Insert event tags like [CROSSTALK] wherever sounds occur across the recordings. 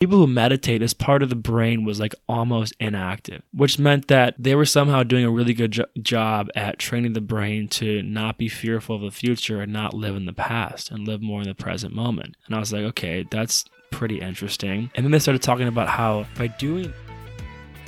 people who meditate, this part of the brain was like almost inactive, which meant that they were somehow doing a really good jo- job at training the brain to not be fearful of the future and not live in the past and live more in the present moment. And I was like, okay, that's pretty interesting. And then they started talking about how by doing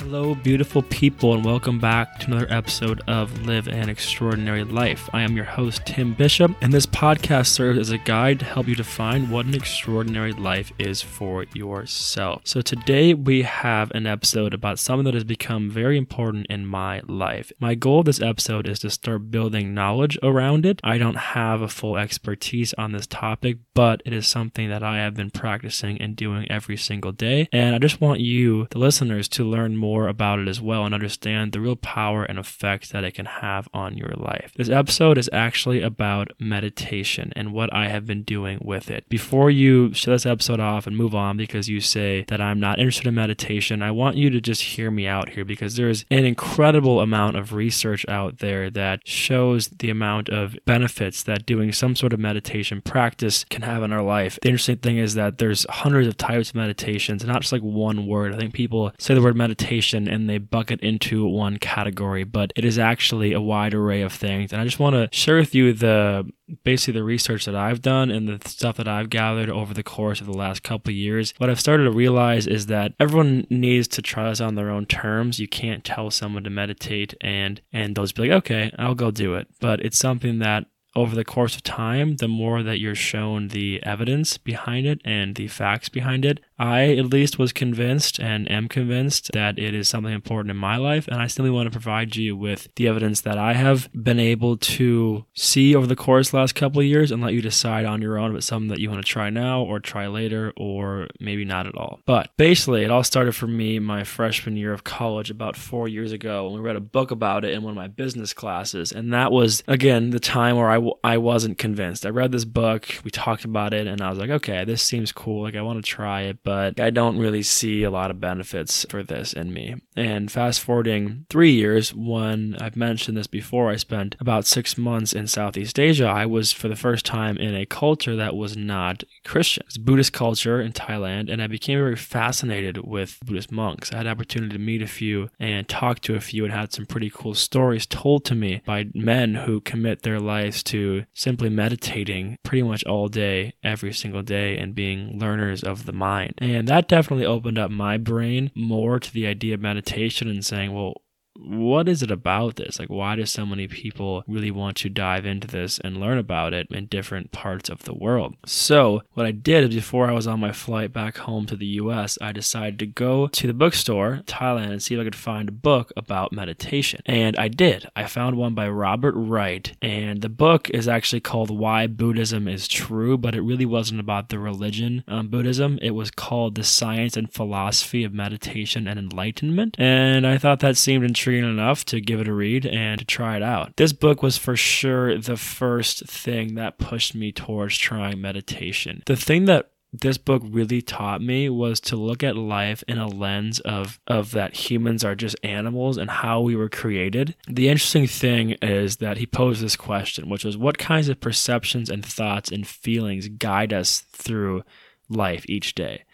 Hello, beautiful people, and welcome back to another episode of Live an Extraordinary Life. I am your host, Tim Bishop, and this podcast serves as a guide to help you define what an extraordinary life is for yourself. So, today we have an episode about something that has become very important in my life. My goal of this episode is to start building knowledge around it. I don't have a full expertise on this topic, but it is something that I have been practicing and doing every single day. And I just want you, the listeners, to learn more more about it as well and understand the real power and effect that it can have on your life. This episode is actually about meditation and what I have been doing with it. Before you shut this episode off and move on because you say that I'm not interested in meditation, I want you to just hear me out here because there's an incredible amount of research out there that shows the amount of benefits that doing some sort of meditation practice can have in our life. The interesting thing is that there's hundreds of types of meditations, not just like one word. I think people say the word meditation meditation and they bucket into one category, but it is actually a wide array of things. And I just want to share with you the basically the research that I've done and the stuff that I've gathered over the course of the last couple of years. What I've started to realize is that everyone needs to try this on their own terms. You can't tell someone to meditate and and they'll just be like, okay, I'll go do it. But it's something that over the course of time, the more that you're shown the evidence behind it and the facts behind it, I at least was convinced and am convinced that it is something important in my life. And I simply want to provide you with the evidence that I have been able to see over the course the last couple of years and let you decide on your own if it's something that you want to try now or try later or maybe not at all. But basically, it all started for me my freshman year of college about four years ago when we read a book about it in one of my business classes. And that was, again, the time where I w- I wasn't convinced. I read this book, we talked about it, and I was like, okay, this seems cool. Like, I want to try it, but I don't really see a lot of benefits for this in me. And fast forwarding three years, when I've mentioned this before, I spent about six months in Southeast Asia. I was for the first time in a culture that was not Christian. It's Buddhist culture in Thailand, and I became very fascinated with Buddhist monks. I had opportunity to meet a few and talk to a few and had some pretty cool stories told to me by men who commit their lives to simply meditating pretty much all day, every single day, and being learners of the mind. And that definitely opened up my brain more to the idea of meditation and saying, well, what is it about this? Like, why do so many people really want to dive into this and learn about it in different parts of the world? So, what I did before I was on my flight back home to the US, I decided to go to the bookstore, Thailand, and see if I could find a book about meditation. And I did. I found one by Robert Wright, and the book is actually called Why Buddhism is True, but it really wasn't about the religion of Buddhism. It was called The Science and Philosophy of Meditation and Enlightenment. And I thought that seemed interesting intriguing enough to give it a read and to try it out. This book was for sure the first thing that pushed me towards trying meditation. The thing that this book really taught me was to look at life in a lens of of that humans are just animals and how we were created. The interesting thing is that he posed this question, which was what kinds of perceptions and thoughts and feelings guide us through life each day.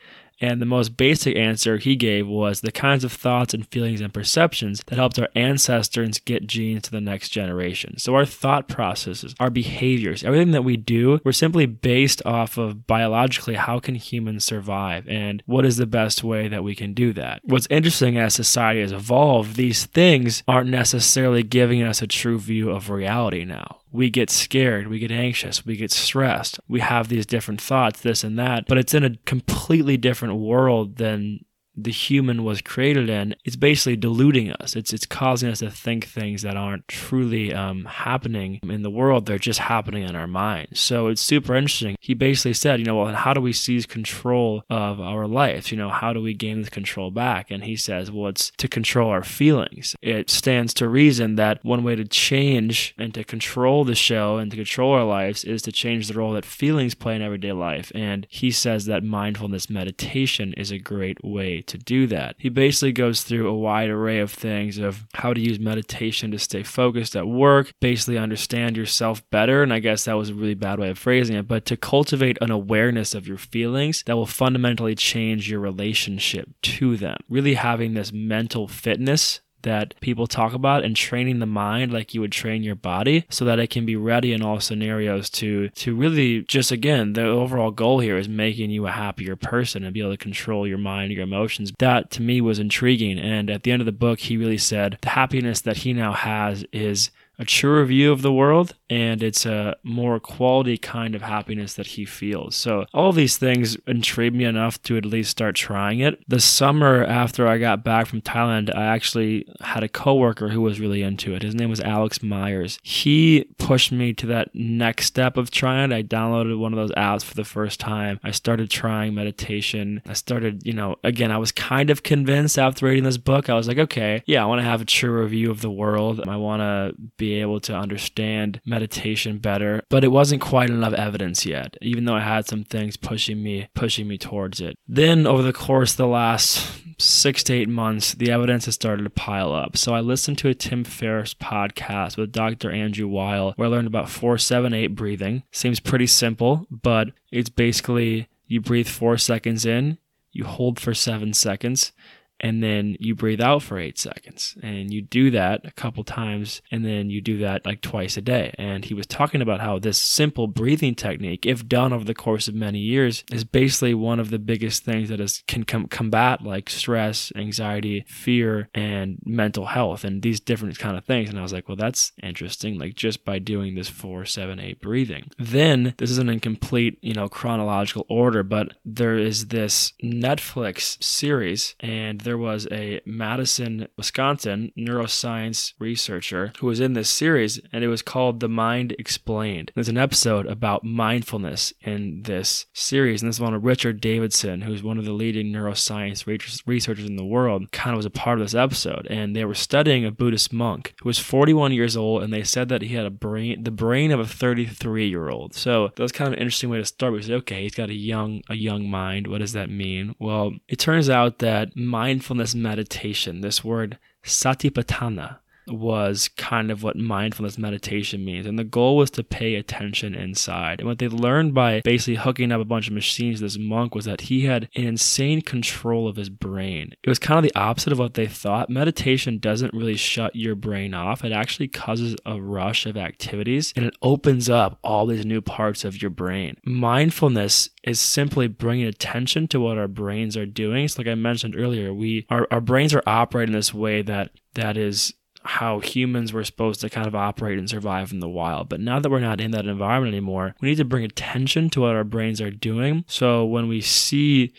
And the most basic answer he gave was the kinds of thoughts and feelings and perceptions that helped our ancestors get genes to the next generation. So our thought processes, our behaviors, everything that we do, we're simply based off of biologically how can humans survive and what is the best way that we can do that. What's interesting as society has evolved, these things aren't necessarily giving us a true view of reality now we get scared, we get anxious, we get stressed, we have these different thoughts, this and that, but it's in a completely different world than the human was created in, it's basically deluding us. It's it's causing us to think things that aren't truly um, happening in the world. They're just happening in our minds. So it's super interesting. He basically said, you know, well, how do we seize control of our lives? You know, how do we gain the control back? And he says, well, it's to control our feelings. It stands to reason that one way to change and to control the show and to control our lives is to change the role that feelings play in everyday life. And he says that mindfulness meditation is a great way to do that. He basically goes through a wide array of things of how to use meditation to stay focused at work, basically understand yourself better. And I guess that was a really bad way of phrasing it, but to cultivate an awareness of your feelings that will fundamentally change your relationship to them. Really having this mental fitness that people talk about and training the mind like you would train your body so that it can be ready in all scenarios to to really just again the overall goal here is making you a happier person and be able to control your mind your emotions. That to me was intriguing. And at the end of the book he really said the happiness that he now has is a truer view of the world and it's a more quality kind of happiness that he feels. So all these things intrigued me enough to at least start trying it. The summer after I got back from Thailand, I actually had a coworker who was really into it. His name was Alex Myers. He pushed me to that next step of trying it. I downloaded one of those apps for the first time. I started trying meditation. I started, you know, again, I was kind of convinced after reading this book. I was like, okay, yeah, I want to have a truer view of the world. I want to be able to understand meditation better, but it wasn't quite enough evidence yet, even though I had some things pushing me pushing me towards it. Then over the course of the last six to eight months, the evidence has started to pile up. So I listened to a Tim Ferriss podcast with Dr. Andrew Weil, where I learned about 478 breathing. Seems pretty simple, but it's basically you breathe four seconds in, you hold for seven seconds, and then you breathe out for eight seconds. And you do that a couple times, and then you do that like twice a day. And he was talking about how this simple breathing technique, if done over the course of many years, is basically one of the biggest things that is can com- combat like stress, anxiety, fear, and mental health, and these different kind of things. And I was like, well, that's interesting. Like just by doing this four, seven, eight breathing. Then this isn't in complete, you know, chronological order, but there is this Netflix series, and there was a Madison, Wisconsin neuroscience researcher who was in this series, and it was called The Mind Explained. There's an episode about mindfulness in this series, and this is one of Richard Davidson, who's one of the leading neuroscience researchers in the world, kind of was a part of this episode. And they were studying a Buddhist monk who was 41 years old, and they said that he had a brain, the brain of a 33 year old. So that was kind of an interesting way to start. We said, okay, he's got a young, a young mind. What does that mean? Well, it turns out that mind mindfulness meditation, this word satipatthana, was kind of what mindfulness meditation means. And the goal was to pay attention inside. And what they learned by basically hooking up a bunch of machines to this monk was that he had an insane control of his brain. It was kind of the opposite of what they thought. Meditation doesn't really shut your brain off, it actually causes a rush of activities and it opens up all these new parts of your brain. Mindfulness is simply bringing attention to what our brains are doing. So like I mentioned earlier, we our, our brains are operating this way that that is how humans were supposed to kind of operate and survive in the wild. But now that we're not in that environment anymore, we need to bring attention to what our brains are doing. So when we see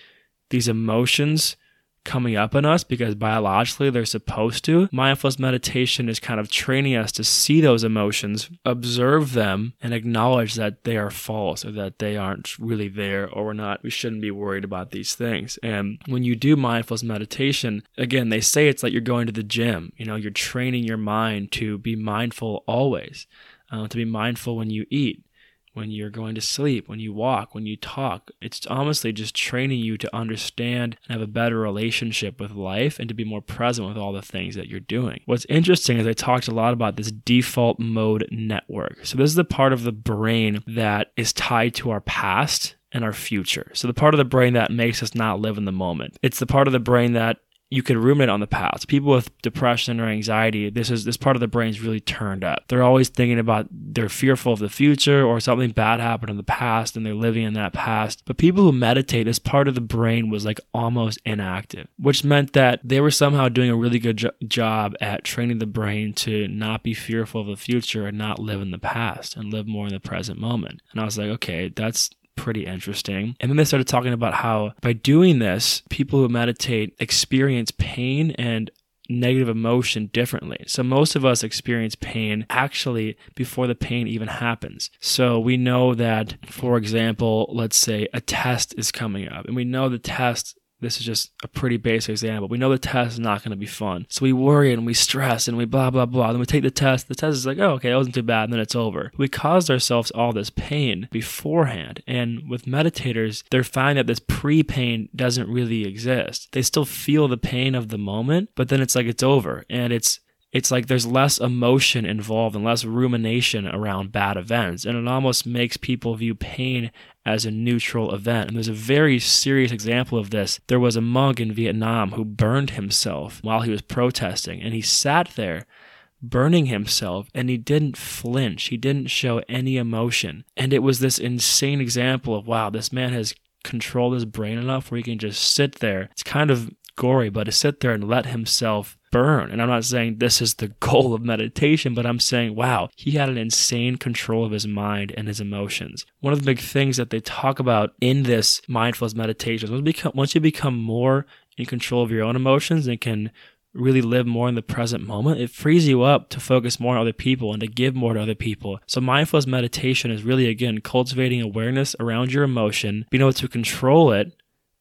these emotions coming up in us because biologically they're supposed to. Mindfulness meditation is kind of training us to see those emotions, observe them, and acknowledge that they are false or that they aren't really there or we're not, we shouldn't be worried about these things. And when you do mindfulness meditation, again, they say it's like you're going to the gym. You know, you're training your mind to be mindful always, uh, to be mindful when you eat when you're going to sleep, when you walk, when you talk. It's honestly just training you to understand and have a better relationship with life and to be more present with all the things that you're doing. What's interesting is I talked a lot about this default mode network. So, this is the part of the brain that is tied to our past and our future. So, the part of the brain that makes us not live in the moment. It's the part of the brain that you can ruminate on the past. People with depression or anxiety, this is this part of the brain is really turned up. They're always thinking about they're fearful of the future or something bad happened in the past and they're living in that past. But people who meditate, this part of the brain was like almost inactive, which meant that they were somehow doing a really good jo- job at training the brain to not be fearful of the future and not live in the past and live more in the present moment. And I was like, okay, that's pretty interesting. And then they started talking about how by doing this, people who meditate experience pain and negative emotion differently. So most of us experience pain actually before the pain even happens. So we know that, for example, let's say a test is coming up and we know the test this is just a pretty basic example. We know the test is not going to be fun. So we worry and we stress and we blah, blah, blah. Then we take the test. The test is like, oh, okay, it wasn't too bad. And then it's over. We caused ourselves all this pain beforehand. And with meditators, they're finding that this pre pain doesn't really exist. They still feel the pain of the moment, but then it's like it's over. And it's, it's like there's less emotion involved and less rumination around bad events. And it almost makes people view pain as a neutral event. And there's a very serious example of this. There was a monk in Vietnam who burned himself while he was protesting, and he sat there burning himself and he didn't flinch. He didn't show any emotion. And it was this insane example of wow, this man has controlled his brain enough where he can just sit there. It's kind of gory, but to sit there and let himself burn. And I'm not saying this is the [LAUGHS] goal of meditation, but I'm saying, wow, he had an insane control of his mind and his emotions. One of the big things that they talk about in this mindfulness meditation is once you become more in control of your own emotions and can really live more in the present moment, it frees you up to focus more on other people and to give more to other people. So mindfulness meditation is really again cultivating awareness around your emotion, being able to control it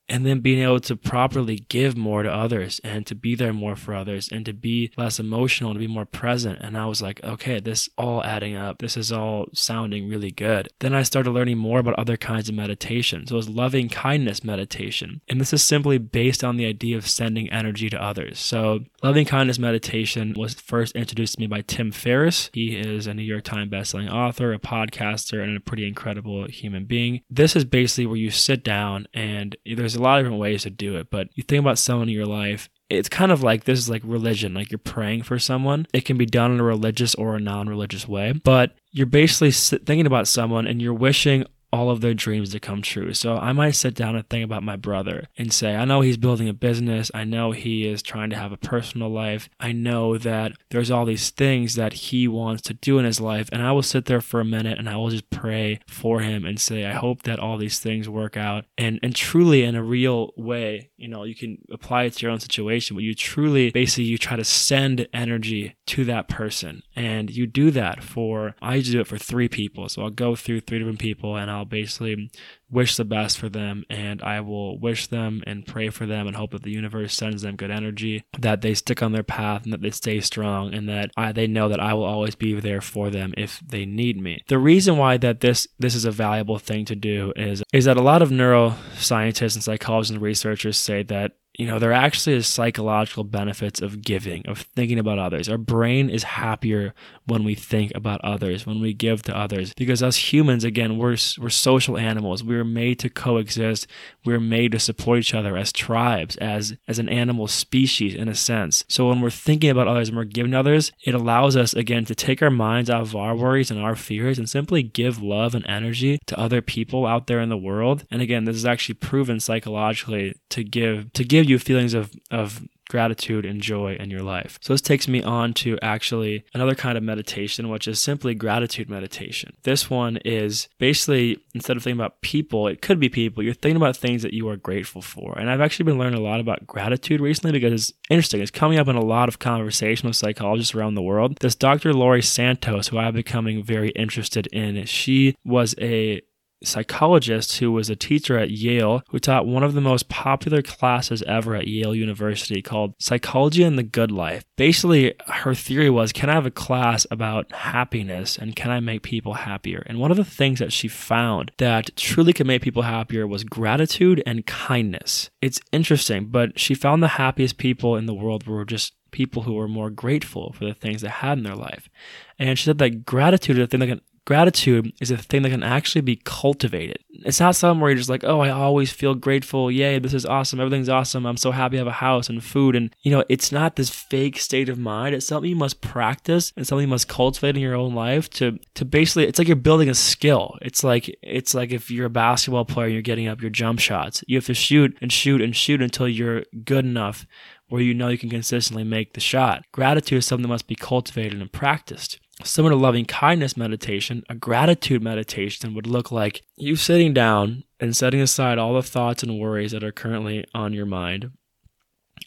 and then being able to properly give more to others and to be there more for others and to be less emotional to be more present. And i was like okay this all adding up. This is all sounding really good. Then i started learning more about other kinds of meditation. So it was loving kindness meditation. And this is simply based on the idea of sending energy to others. So loving kindness meditation was first introduced to me by tim ferriss. He is a new york times bestselling author a podcaster and a pretty incredible human being. This is basically where you sit down and there's a lot of different ways to do it, but you think about someone in your life, it's kind of like this is like religion, like you're praying for someone. It can be done in a religious or a non religious way, but you're basically thinking about someone and you're wishing all of their dreams to come true. So I might sit down and think about my brother and say, I know he's building a business. I know he is trying to have a personal life. I know that there's all these things that he wants to do in his life. And I will sit there for a minute and I will just pray for him and say, I hope that all these things work out. And, and truly in a real way, you know, you can apply it to your own situation, but you truly basically you try to send energy to that person. And you do that for, I do it for three people. So I'll go through three different people and I'll I'll basically wish the best for them and I will wish them and pray for them and hope that the universe sends them good energy, that they stick on their path and that they stay strong and that I, they know that I will always be there for them if they need me. The reason why that this this is a valuable thing to do is is that a lot of neuroscientists and psychologists and researchers say that you know, there actually is psychological benefits of giving, of thinking about others. Our brain is happier when we think about others, when we give to others. Because as humans, again, we're, we're social animals. We are made to coexist. We're made to support each other as tribes, as, as an animal species in a sense. So when we're thinking about others and we're giving others, it allows us, again, to take our minds out of our worries and our fears and simply give love and energy to other people out there in the world. And again, this is actually proven psychologically to give, to give you feelings of, of gratitude and joy in your life. So this takes me on to actually another kind of meditation, which is simply gratitude meditation. This one is basically instead of thinking about people, it could be people, you're thinking about things that you are grateful for. And I've actually been learning a lot about gratitude recently because it's interesting. It's coming up in a lot of conversation with psychologists around the world. This Dr. Laurie Santos, who I'm becoming very interested in, she was a psychologist who was a teacher at Yale who taught one of the most popular classes ever at Yale University called Psychology and the Good Life. Basically, her theory was can I have a class about happiness and can I make people happier? And one of the things that she found that truly could make people happier was gratitude and kindness. It's interesting, but she found the happiest people in the world were just people who were more grateful for the things they had in their life. And she said that gratitude is a thing that can Gratitude is a thing that can actually be cultivated. It's not something where you're just like, oh, I always feel grateful. Yay, this is awesome. Everything's awesome. I'm so happy I have a house and food. And, you know, it's not this fake state of mind. It's something you must practice and something you must cultivate in your own life to, to basically, it's like you're building a skill. It's like, it's like if you're a basketball player and you're getting up your jump shots, you have to shoot and shoot and shoot until you're good enough where you know you can consistently make the shot. Gratitude is something that must be cultivated and practiced. Similar to loving kindness meditation, a gratitude meditation would look like you sitting down and setting aside all the thoughts and worries that are currently on your mind.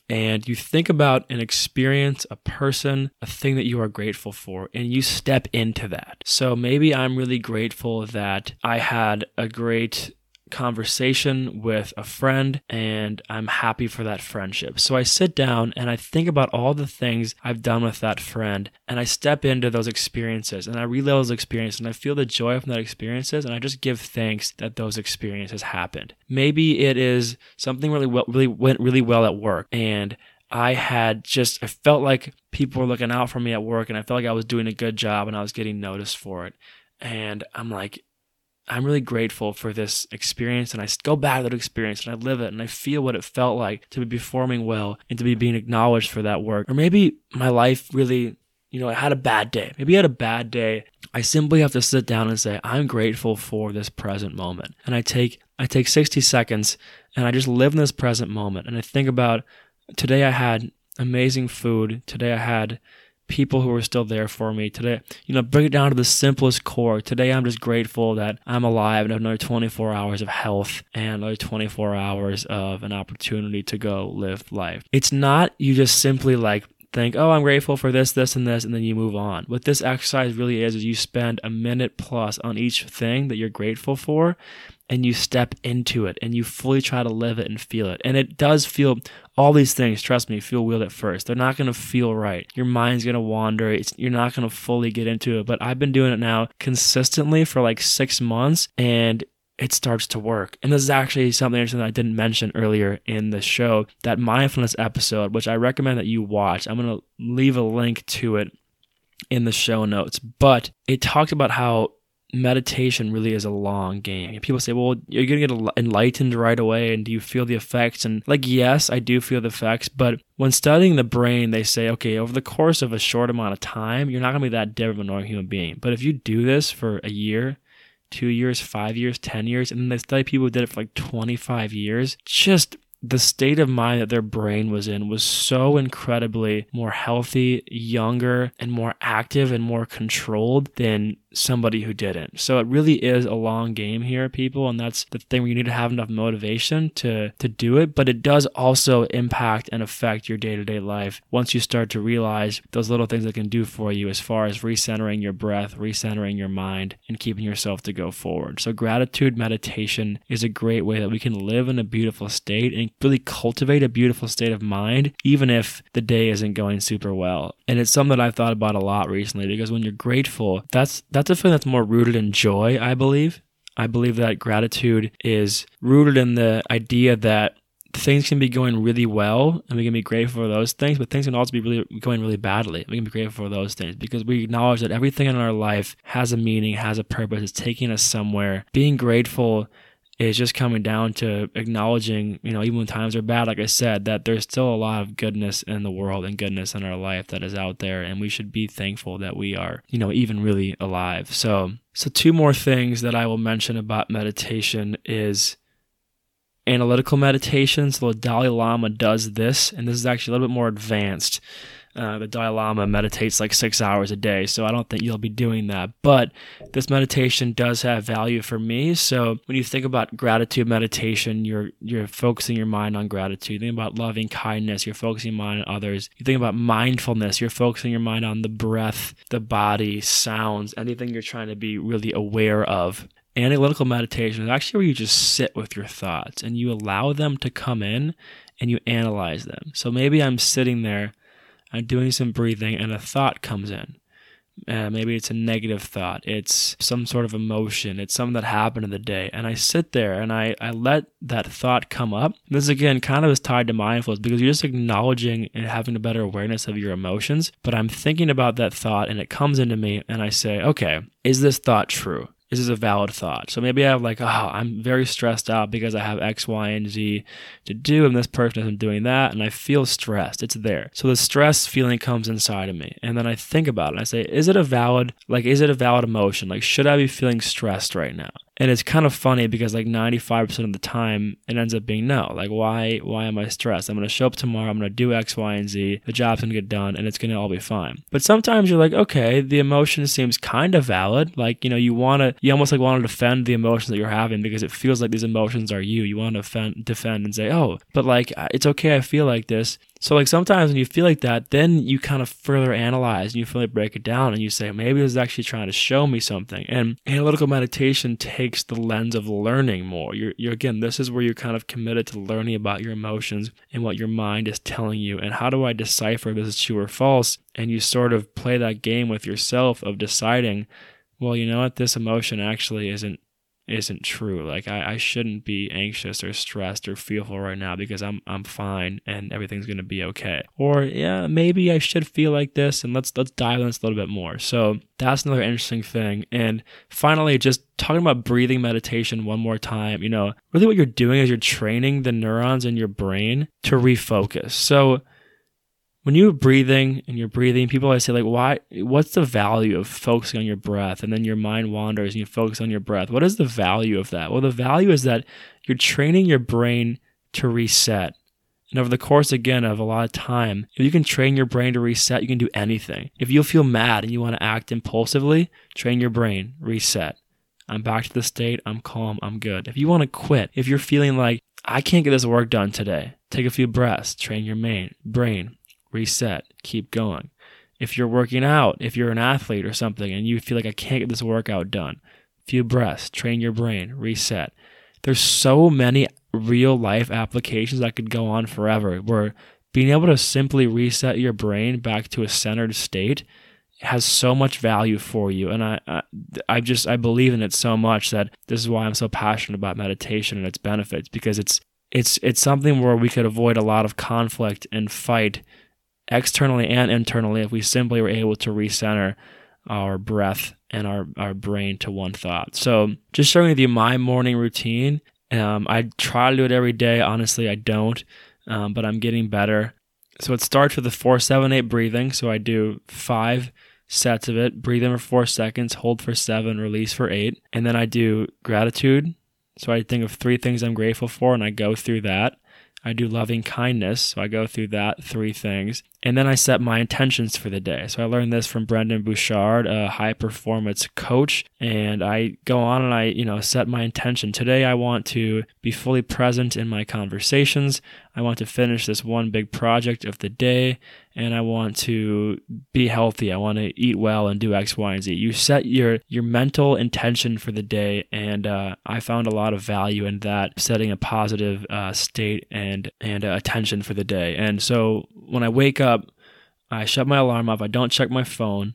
And you think about an experience, a person, a thing that you are grateful for, and you step into that. So maybe I'm really grateful that I had a great conversation with a friend and I'm happy for that friendship. So I sit down and I think about all the things I've done with that friend and I step into those experiences and I relive those experiences and I feel the joy from that experiences and I just give thanks that those experiences happened. Maybe it is something really well, really went really well at work and I had just, I felt like people were looking out for me at work and I felt like I was doing a good job and I was getting noticed for it. And I'm like, I'm really grateful for this experience. And I go back to that experience and I live it and I feel what it felt like to be performing well and to be being acknowledged for that work. Or maybe my life really, you know, I had a bad day. Maybe I had a bad day. I simply have to sit down and say, I'm grateful for this present moment. And I take, I take 60 seconds and I just live in this present moment. And I think about today I had amazing food. Today I had people who are still there for me. Today, you know, bring it down to the simplest core. Today I'm just grateful that I'm alive and have another 24 hours of health and another 24 hours of an opportunity to go live life. It's not you just simply like think, oh, I'm grateful for this, this, and this, and then you move on. What this exercise really is, is you spend a minute plus on each thing that you're grateful for, and you step into it and you fully try to live it and feel it. And it does feel all these things, trust me, feel weird at first. They're not going to feel right. Your mind's going to wander. It's, you're not going to fully get into it. But I've been doing it now consistently for like six months and it starts to work. And this is actually something interesting that I didn't mention earlier in the show that mindfulness episode, which I recommend that you watch. I'm going to leave a link to it in the show notes. But it talked about how meditation really is a long game. People say, well, you're going to get enlightened right away. And do you feel the effects? And like, yes, I do feel the effects. But when studying the brain, they say, okay, over the course of a short amount of time, you're not going to be that different of a normal human being. But if you do this for a year, two years, five years, 10 years, and then they study people who did it for like 25 years, just the state of mind that their brain was in was so incredibly more healthy, younger, and more active and more controlled than somebody who didn't. So it really is a long game here, people, and that's the thing where you need to have enough motivation to to do it, but it does also impact and affect your day-to-day life once you start to realize those little things that can do for you as far as recentering your breath, recentering your mind, and keeping yourself to go forward. So gratitude meditation is a great way that we can live in a beautiful state and really cultivate a beautiful state of mind even if the day isn't going super well. And it's something that I've thought about a lot recently because when you're grateful, that's that's a feeling that's more rooted in joy, I believe. I believe that gratitude is rooted in the idea that things can be going really well and we can be grateful for those things, but things can also be really going really badly. We can be grateful for those things because we acknowledge that everything in our life has a meaning, has a purpose, it's taking us somewhere. Being grateful is just coming down to acknowledging, you know, even when times are bad, like I said, that there's still a lot of goodness in the world and goodness in our life that is out there. And we should be thankful that we are, you know, even really alive. So, so two more things that I will mention about meditation is analytical meditation. So the Dalai Lama does this, and this is actually a little bit more advanced. Uh, the Dalai Lama meditates like six hours a day, so I don't think you'll be doing that. But this meditation does have value for me. So when you think about gratitude meditation, you're you're focusing your mind on gratitude. You think about loving kindness, you're focusing your mind on others. You think about mindfulness, you're focusing your mind on the breath, the body, sounds, anything you're trying to be really aware of analytical meditation is actually where you just sit with your thoughts and you allow them to come in and you analyze them. So maybe I'm sitting there, I'm doing some breathing, and a thought comes in. Uh, maybe it's a negative thought. It's some sort of emotion. It's something that happened in the day. And I sit there and I, I let that thought come up. This again kind of is tied to mindfulness because you're just acknowledging and having a better awareness of your emotions. But I'm thinking about that thought and it comes into me and I say, okay, is this thought true? This is a valid thought. So maybe I have like, oh, I'm very stressed out because I have X, Y, and Z to do, and this person isn't doing that, and I feel stressed. It's there. So the stress feeling comes inside of me, and then I think about it. and I say, is it a valid, like, is it a valid emotion? Like, should I be feeling stressed right now? And it's kind of funny because like 95% of the time it ends up being no. Like why why am i stressed? I'm going to show up tomorrow i'm going to do x y and z the job's going to get done and it's going to all be fine. But sometimes you're like okay the emotion seems kind of valid. Like you know you want to you almost like want to defend the emotions that you're having because it feels like these emotions are you. You want to defend, defend and say oh but like it's okay i feel like this So like sometimes when you feel like that, then you kind of further analyze and you further break it down and you say, maybe this is actually trying to show me something. And analytical meditation takes the lens of learning more. You're, you're again, this is where you're kind of committed to learning about your emotions and what your mind is telling you. And how do I decipher this is true or false? And you sort of play that game with yourself of deciding, well, you know what, this emotion actually isn't isn't true. Like I, I shouldn't be anxious or stressed or fearful right now because I'm I'm fine and everything's gonna be okay. Or yeah, maybe I should feel like this and let's let's dive in this a little bit more. So that's another interesting thing. And finally, just talking about breathing meditation one more time, you know, really what you're doing is you're training the neurons in your brain to refocus. So when you're breathing and you're breathing, people always say like, "Why? What's the value of focusing on your breath?" And then your mind wanders and you focus on your breath. What is the value of that? Well, the value is that you're training your brain to reset. And over the course again of a lot of time, if you can train your brain to reset, you can do anything. If you feel mad and you want to act impulsively, train your brain, reset. I'm back to the state, I'm calm, I'm good. If you want to quit, if you're feeling like I can't get this work done today, take a few breaths, train your main, brain, reset, keep going. If you're working out, if you're an athlete or something and you feel like I can't get this workout done, few breaths, train your brain, reset. There's so many real life applications that could go on forever where being able to simply reset your brain back to a centered state has so much value for you and I, I i just i believe in it so much that this is why i'm so passionate about meditation and its benefits because it's it's it's something where we could avoid a lot of conflict and fight externally and internally if we simply were able to recenter our breath and our, our brain to one thought. So, just sharing with you my morning routine. Um, I try to do it every day. Honestly, I don't, um, but I'm getting better. So, it starts with the 478 breathing. So, I do five sets of it, breathe in for four seconds, hold for seven, release for eight. And then I do gratitude. So, I think of three things I'm grateful for and I go through that. I do loving kindness. So I go through that three things. And then I set my intentions for the day. So I learned this from Brendon Burchard, a high performance coach. And I go on and I, you know, set my intention. Today I want to be fully present in my conversations. I want to finish this one big project of the day and I want to be healthy. I want to eat well and do X, Y, and Z. You set your your mental intention for the day, and uh, I found a lot of value in that, setting a positive uh, state and and uh, attention for the day. And so when I wake up, I shut my alarm off. I don't check my phone.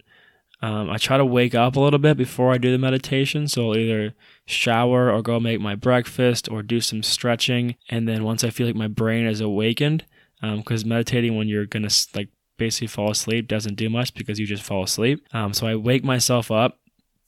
Um, I try to wake up a little bit before I do the meditation. So I'll either shower or go make my breakfast or do some stretching. And then once I feel like my brain is awakened, because um, meditating when you're gonna like basically fall asleep doesn't do much because you just fall asleep. Um, so I wake myself up,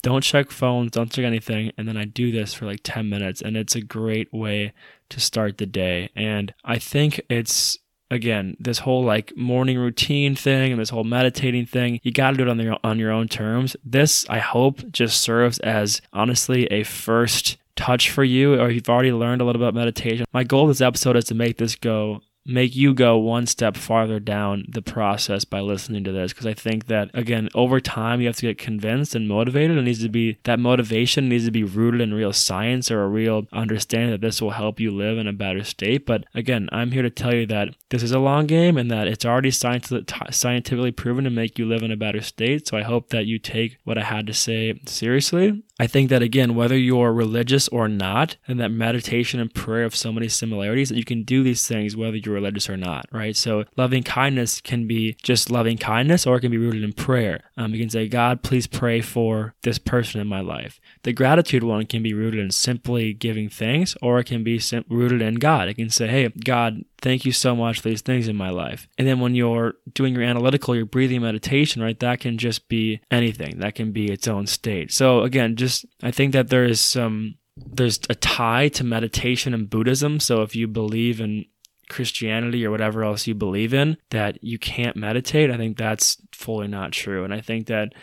don't check phones, don't check anything, and then I do this for like 10 minutes, and it's a great way to start the day. And I think it's again this whole like morning routine thing and this whole meditating thing you got to do it on your on your own terms this i hope just serves as honestly a first touch for you or you've already learned a little about meditation my goal this episode is to make this go make you go one step farther down the process by listening to this. Because I think that again over time you have to get convinced and motivated. It needs to be that motivation needs to be rooted in real science or a real understanding that this will help you live in a better state. But again I'm here to tell you that this is a long game and that it's already scientifically proven to make you live in a better state. So I hope that you take what I had to say seriously. I think that again whether you're religious or not and that meditation and prayer have so many similarities that you can do these things whether you're religious or not, right? So loving kindness can be just loving kindness or it can be rooted in prayer. Um, you can say, God, please pray for this person in my life. The gratitude one can be rooted in simply giving thanks or it can be sim- rooted in God. It can say, hey, God, thank you so much for these things in my life. And then when you're doing your analytical, your breathing meditation, right, that can just be anything. That can be its own state. So again, just I think that there is some there's a tie to meditation and Buddhism. So if you believe in Christianity or whatever else you believe in that you can't meditate, I think that's fully not true. And I think that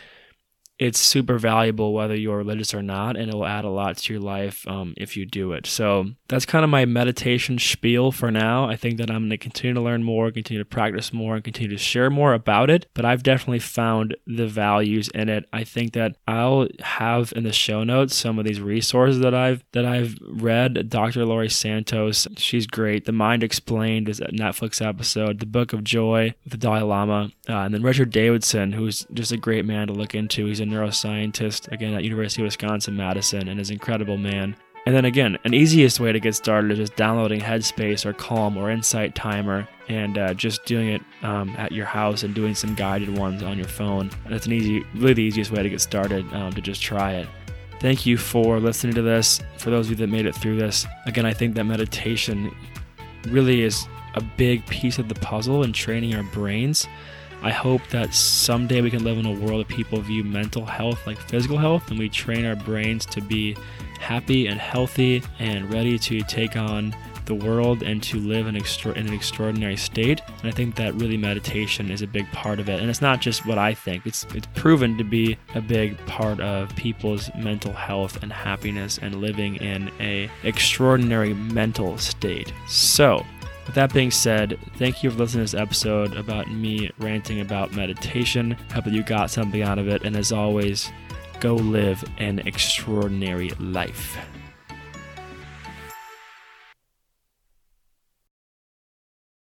it's super valuable whether you're religious or not, and it will add a lot to your life um, if you do it. So that's kind of my meditation spiel for now. I think that I'm going to continue to learn more, continue to practice more, and continue to share more about it. But I've definitely found the values in it. I think that I'll have in the show notes some of these resources that I've that I've read. Dr. Laurie Santos, she's great. The Mind Explained is a Netflix episode. The Book of Joy the Dalai Lama, uh, and then Richard Davidson, who's just a great man to look into. He's a neuroscientist again at University of Wisconsin Madison, and is an incredible man. And then again, an easiest way to get started is just downloading Headspace or Calm or Insight Timer and uh, just doing it um, at your house and doing some guided ones on your phone. That's an easy, really the easiest way to get started um, to just try it. Thank you for listening to this. For those of you that made it through this, again, I think that meditation really is a big piece of the puzzle in training our brains. I hope that someday we can live in a world of people view mental health like physical health and we train our brains to be happy and healthy and ready to take on the world and to live in, extra- in, an extraordinary state. And I think that really meditation is a big part of it. And it's not just what I think; it's it's proven to be a big part of people's mental health and happiness and living in a extraordinary mental state. So. With that being said, thank you for listening to this episode about me ranting about meditation. Hope that you got something out of it. And as always, go live an extraordinary life.